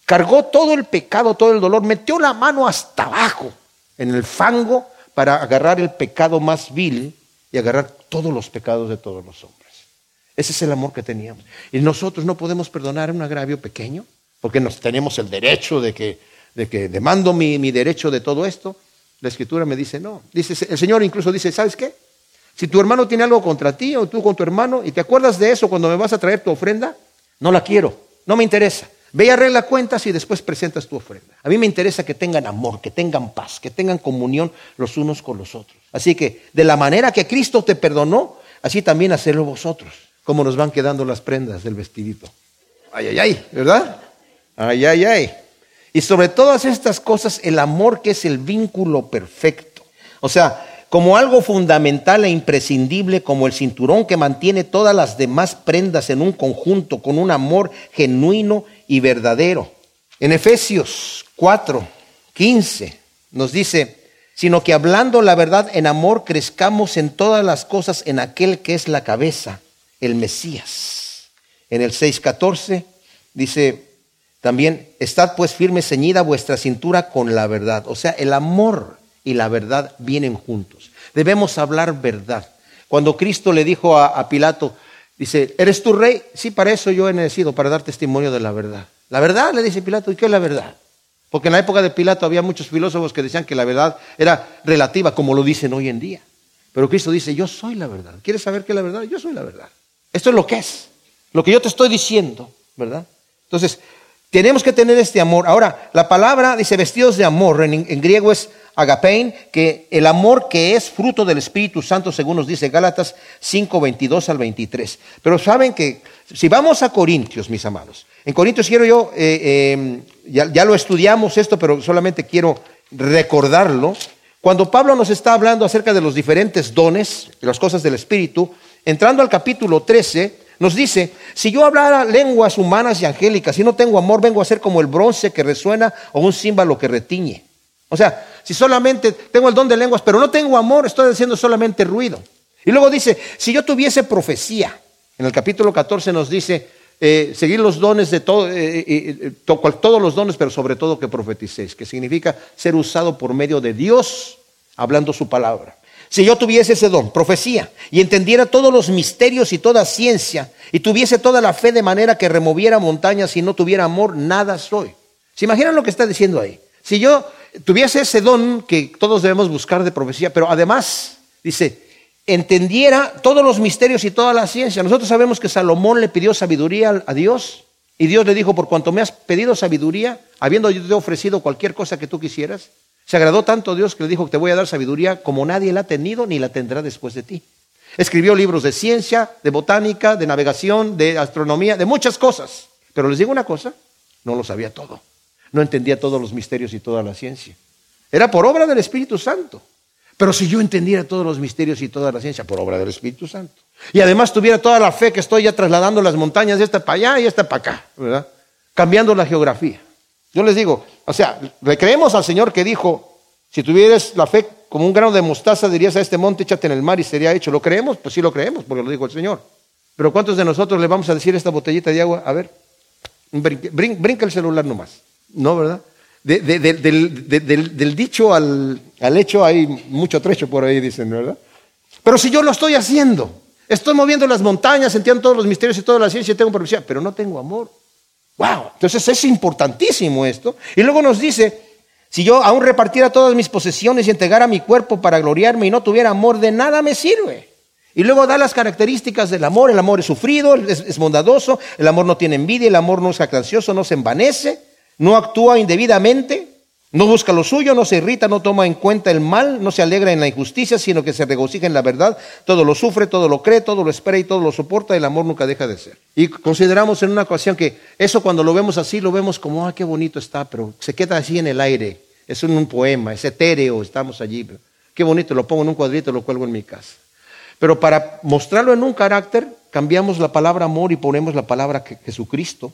cargó todo el pecado, todo el dolor, metió la mano hasta abajo en el fango para agarrar el pecado más vil y agarrar todos los pecados de todos los hombres. Ese es el amor que teníamos. Y nosotros no podemos perdonar un agravio pequeño, porque nos tenemos el derecho de que, de que demando mi, mi derecho de todo esto. La escritura me dice, no. Dice, el Señor incluso dice, ¿sabes qué? Si tu hermano tiene algo contra ti o tú con tu hermano y te acuerdas de eso cuando me vas a traer tu ofrenda, no la quiero, no me interesa. Ve y arregla cuentas y después presentas tu ofrenda. A mí me interesa que tengan amor, que tengan paz, que tengan comunión los unos con los otros. Así que de la manera que Cristo te perdonó, así también hacerlo vosotros. Como nos van quedando las prendas del vestidito. Ay, ay, ay, ¿verdad? Ay, ay, ay. Y sobre todas estas cosas, el amor que es el vínculo perfecto. O sea, como algo fundamental e imprescindible, como el cinturón que mantiene todas las demás prendas en un conjunto, con un amor genuino y verdadero. En Efesios 4, 15 nos dice, sino que hablando la verdad en amor, crezcamos en todas las cosas en aquel que es la cabeza, el Mesías. En el 6.14 dice, también, estad pues firme, ceñida vuestra cintura con la verdad. O sea, el amor y la verdad vienen juntos. Debemos hablar verdad. Cuando Cristo le dijo a, Pilato, dice, ¿eres tu rey? Sí, para eso yo he nacido, para dar testimonio de la verdad. La verdad, le dice Pilato, ¿y qué es la verdad? Porque en la época de Pilato había muchos filósofos que decían que la verdad era relativa, como lo dicen hoy en día. Pero Cristo dice, yo soy la verdad. ¿Quieres saber qué es la verdad? Yo soy la verdad. Esto es lo que es. Lo que yo te estoy diciendo, ¿verdad? Entonces, tenemos que tener este amor. Ahora, la palabra dice vestidos de amor, en, griego es agapein, que el amor que es fruto del Espíritu Santo, según nos dice Gálatas 5, 22 al 23. Pero saben que si vamos a Corintios, mis amados, en Corintios quiero yo, eh, em, ya, ya lo estudiamos esto, pero solamente quiero recordarlo. Cuando Pablo nos está hablando acerca de los diferentes dones, de las cosas del Espíritu, entrando al capítulo 13, nos dice, si yo hablara lenguas humanas y angélicas y no tengo amor, vengo a ser como el bronce que resuena o un címbalo que retiñe. O sea, si solamente tengo el don de lenguas, pero no tengo amor, estoy haciendo solamente ruido. Y luego dice, si yo tuviese profecía, en el capítulo 14 nos dice, eh, seguir los dones de todo, eh, eh, todos los dones, pero sobre todo que profeticéis, que significa ser usado por medio de Dios hablando su palabra. Si yo tuviese ese don, profecía, y entendiera todos los misterios y toda ciencia, y tuviese toda la fe de manera que removiera montañas y no tuviera amor, nada soy. ¿Se imaginan lo que está diciendo ahí? Si yo tuviese ese don que todos debemos buscar de profecía, pero además, dice, entendiera todos los misterios y toda la ciencia. Nosotros sabemos que Salomón le pidió sabiduría a Dios, y Dios le dijo, por cuanto me has pedido sabiduría, habiendo yo ofrecido cualquier cosa que tú quisieras, se agradó tanto a Dios que le dijo te voy a dar sabiduría como nadie la ha tenido ni la tendrá después de ti. Escribió libros de ciencia, de botánica, de navegación, de astronomía, de muchas cosas. Pero les digo una cosa, no lo sabía todo. No entendía todos los misterios y toda la ciencia. Era por obra del Espíritu Santo. Pero si yo entendiera todos los misterios y toda la ciencia por obra del Espíritu Santo. Y además tuviera toda la fe que estoy ya trasladando las montañas de esta para allá y esta para acá, ¿verdad? Cambiando la geografía. Yo les digo, o sea, le creemos al Señor que dijo, si tuvieras la fe como un grano de mostaza, dirías a este monte, échate en el mar y sería hecho. ¿Lo creemos? Pues sí lo creemos, porque lo dijo el Señor. Pero ¿cuántos de nosotros le vamos a decir esta botellita de agua? A ver, brinca el celular nomás. No, ¿verdad? del, dicho al, hecho hay mucho trecho por ahí, dicen, ¿verdad? Pero si yo lo estoy haciendo, estoy moviendo las montañas, entiendo todos los misterios y toda la ciencia, tengo profecía, pero no tengo amor. ¡Wow! Entonces es importantísimo esto. Y luego nos dice, si yo aún repartiera todas mis posesiones y entregara mi cuerpo para gloriarme y no tuviera amor, de nada me sirve. Y luego da las características del amor. El amor es sufrido, es, bondadoso, el amor no tiene envidia, el amor no es jactancioso, no se envanece no actúa indebidamente, no busca lo suyo, no se irrita, no toma en cuenta el mal, no se alegra en la injusticia, sino que se regocija en la verdad, todo lo sufre, todo lo cree, todo lo espera y todo lo soporta, el amor nunca deja de ser. Y consideramos en una ocasión que eso cuando lo vemos así, lo vemos como, ah, qué bonito está, pero se queda así en el aire, es un, poema, es etéreo, estamos allí, qué bonito, lo pongo en un cuadrito, lo cuelgo en mi casa. Pero para mostrarlo en un carácter, cambiamos la palabra amor y ponemos la palabra Jesucristo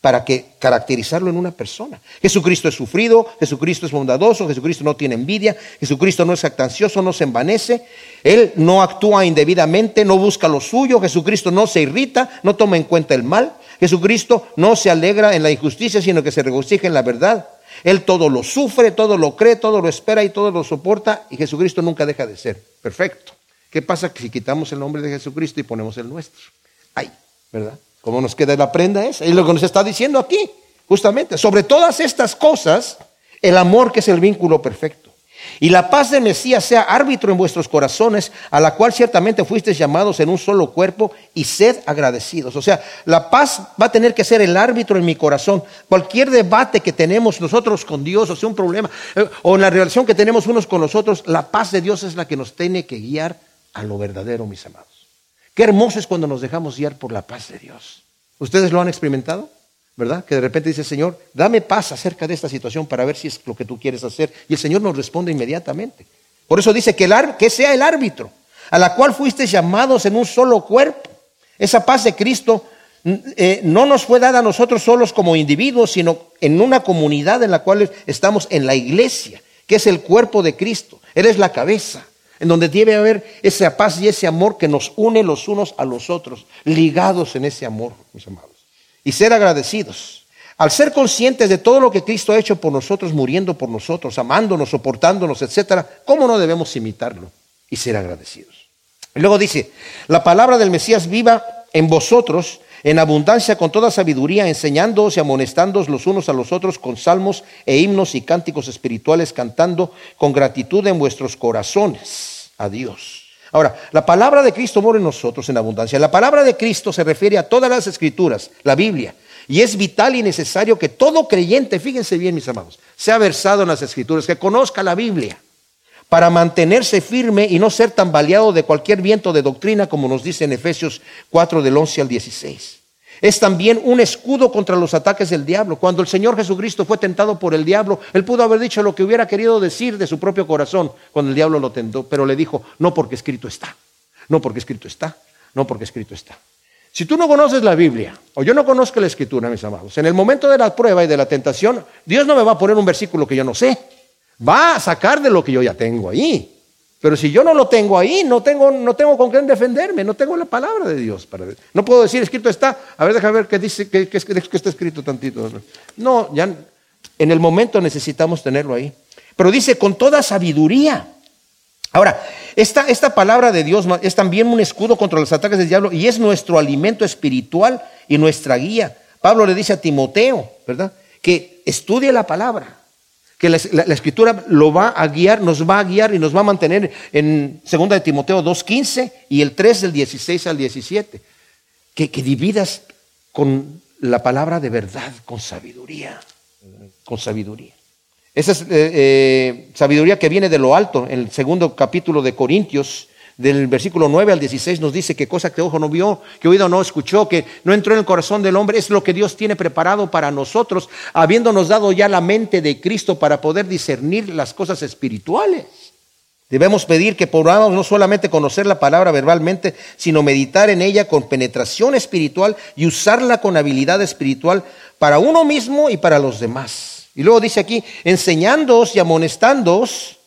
para que caracterizarlo en una persona. Jesucristo es sufrido, Jesucristo es bondadoso, Jesucristo no tiene envidia, Jesucristo no es actancioso, no se envanece, Él no actúa indebidamente, no busca lo suyo, Jesucristo no se irrita, no toma en cuenta el mal, Jesucristo no se alegra en la injusticia, sino que se regocija en la verdad. Él todo lo sufre, todo lo cree, todo lo espera y todo lo soporta, y Jesucristo nunca deja de ser. Perfecto. ¿Qué pasa si quitamos el nombre de Jesucristo y ponemos el nuestro? Ay, ¿verdad? ¿Cómo nos queda la prenda esa? Es lo que nos está diciendo aquí, justamente. Sobre todas estas cosas, el amor que es el vínculo perfecto. Y la paz de Mesías sea árbitro en vuestros corazones, a la cual ciertamente fuisteis llamados en un solo cuerpo, y sed agradecidos. O sea, la paz va a tener que ser el árbitro en mi corazón. Cualquier debate que tenemos nosotros con Dios, o sea, un problema, eh, o en la relación que tenemos unos con nosotros, la paz de Dios es la que nos tiene que guiar a lo verdadero, mis amados. Qué hermoso es cuando nos dejamos guiar por la paz de Dios. ¿Ustedes lo han experimentado? ¿Verdad? Que de repente dice, Señor, dame paz acerca de esta situación para ver si es lo que tú quieres hacer. Y el Señor nos responde inmediatamente. Por eso dice que, el, que sea el árbitro, a la cual fuiste llamados en un solo cuerpo. Esa paz de Cristo eh, no nos fue dada a nosotros solos como individuos, sino en una comunidad en la cual estamos en la iglesia, que es el cuerpo de Cristo. Él es la cabeza en donde debe haber esa paz y ese amor que nos une los unos a los otros, ligados en ese amor, mis amados. Y ser agradecidos. Al ser conscientes de todo lo que Cristo ha hecho por nosotros, muriendo por nosotros, amándonos, soportándonos, etcétera, ¿cómo no debemos imitarlo y ser agradecidos? Luego dice, la palabra del Mesías viva en vosotros en abundancia con toda sabiduría, enseñándoos y amonestándoos los unos a los otros con salmos e himnos y cánticos espirituales, cantando con gratitud en vuestros corazones a Dios. Ahora, la palabra de Cristo mora en nosotros en abundancia. La palabra de Cristo se refiere a todas las escrituras, la Biblia. Y es vital y necesario que todo creyente, fíjense bien mis amados, sea versado en las escrituras, que conozca la Biblia para mantenerse firme y no ser tambaleado de cualquier viento de doctrina, como nos dice en Efesios 4 del 11 al 16. Es también un escudo contra los ataques del diablo. Cuando el Señor Jesucristo fue tentado por el diablo, él pudo haber dicho lo que hubiera querido decir de su propio corazón cuando el diablo lo tentó, pero le dijo, no porque escrito está, no porque escrito está, no porque escrito está. Si tú no conoces la Biblia, o yo no conozco la Escritura, mis amados, en el momento de la prueba y de la tentación, Dios no me va a poner un versículo que yo no sé va a sacar de lo que yo ya tengo ahí. Pero si yo no lo tengo ahí, no tengo, no tengo con quién defenderme, no tengo la palabra de Dios. Para no puedo decir, escrito está, a ver, déjame ver qué dice, qué, está escrito tantito. No, ya en el momento necesitamos tenerlo ahí. Pero dice, con toda sabiduría. Ahora, esta, esta palabra de Dios es también un escudo contra los ataques del diablo y es nuestro alimento espiritual y nuestra guía. Pablo le dice a Timoteo, ¿verdad? Que estudie la palabra que la, escritura lo va a guiar, nos va a guiar y nos va a mantener en 2 de Timoteo 2.15 y el 3 del 16 al 17. Que, que dividas con la palabra de verdad, con sabiduría, con sabiduría. Esa es eh, eh, sabiduría que viene de lo alto. En el segundo capítulo de Corintios del versículo 9 al 16 nos dice que cosa que ojo no vio, que oído no escuchó, que no entró en el corazón del hombre, es lo que Dios tiene preparado para nosotros, habiéndonos dado ya la mente de Cristo para poder discernir las cosas espirituales. Debemos pedir que podamos no solamente conocer la palabra verbalmente, sino meditar en ella con penetración espiritual y usarla con habilidad espiritual para uno mismo y para los demás. Y luego dice aquí, enseñándoos y amonestándoos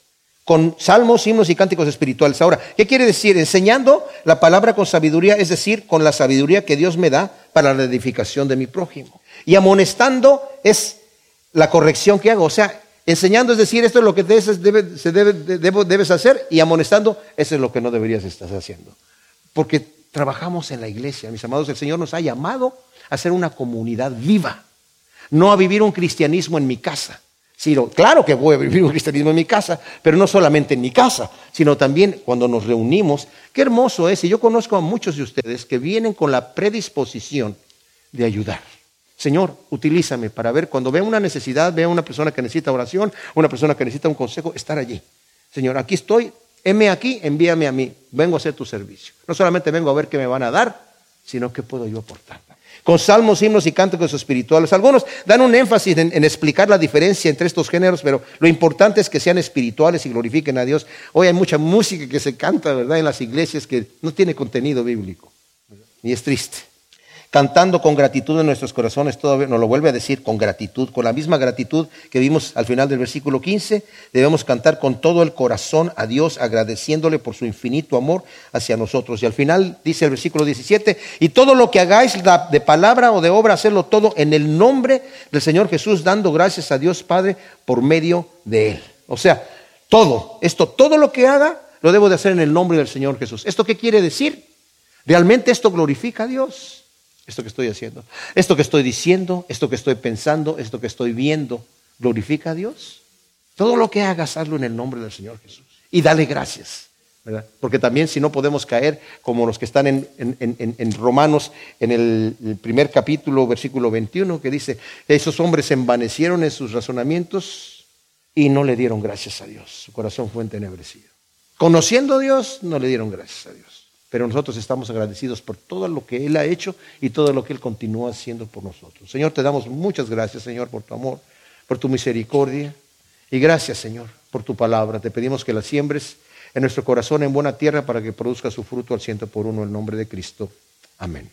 con salmos, himnos y cánticos espirituales. Ahora, ¿qué quiere decir? Enseñando la palabra con sabiduría, es decir, con la sabiduría que Dios me da para la edificación de mi prójimo. Y amonestando es la corrección que hago. O sea, Enseñando es decir, esto es lo que debes, hacer y amonestando, eso es lo que no deberías estar haciendo. Porque trabajamos en la iglesia, mis amados, el Señor nos ha llamado a ser una comunidad viva, no a vivir un cristianismo en mi casa. Claro que voy a vivir un cristianismo en mi casa, pero no solamente en mi casa, sino también cuando nos reunimos. Qué hermoso es, y yo conozco a muchos de ustedes que vienen con la predisposición de ayudar. Señor, utilízame para ver cuando vea una necesidad, vea una persona que necesita oración, una persona que necesita un consejo, estar allí. Señor, aquí estoy, heme aquí, envíame a mí, vengo a hacer tu servicio. No solamente vengo a ver qué me van a dar, sino qué puedo yo aportar. Con salmos, himnos y cánticos espirituales. Algunos dan un énfasis en, en, explicar la diferencia entre estos géneros, pero lo importante es que sean espirituales y glorifiquen a Dios. Hoy hay mucha música que se canta, ¿verdad?, en las iglesias que no tiene contenido bíblico. Y es triste cantando con gratitud en nuestros corazones, todavía nos lo vuelve a decir, con gratitud, con la misma gratitud que vimos al final del versículo 15, debemos cantar con todo el corazón a Dios, agradeciéndole por su infinito amor hacia nosotros. Y al final dice el versículo 17, y todo lo que hagáis de palabra o de obra, hacerlo todo en el nombre del Señor Jesús, dando gracias a Dios Padre por medio de Él. O sea, todo, esto, todo lo que haga, lo debo de hacer en el nombre del Señor Jesús. ¿Esto qué quiere decir? Realmente esto glorifica a Dios esto que estoy haciendo, esto que estoy diciendo, esto que estoy pensando, esto que estoy viendo, glorifica a Dios. Todo lo que hagas, hazlo en el nombre del Señor Jesús. Y dale gracias. ¿verdad? Porque también si no podemos caer como los que están en, Romanos, en el, primer capítulo, versículo 21, que dice, esos hombres envanecieron en sus razonamientos y no le dieron gracias a Dios. Su corazón fue entenebrecido. Conociendo a Dios, no le dieron gracias a Dios pero nosotros estamos agradecidos por todo lo que Él ha hecho y todo lo que Él continúa haciendo por nosotros. Señor, te damos muchas gracias, Señor, por tu amor, por tu misericordia y gracias, Señor, por tu palabra. Te pedimos que la siembres en nuestro corazón en buena tierra para que produzca su fruto al ciento por uno en el nombre de Cristo. Amén.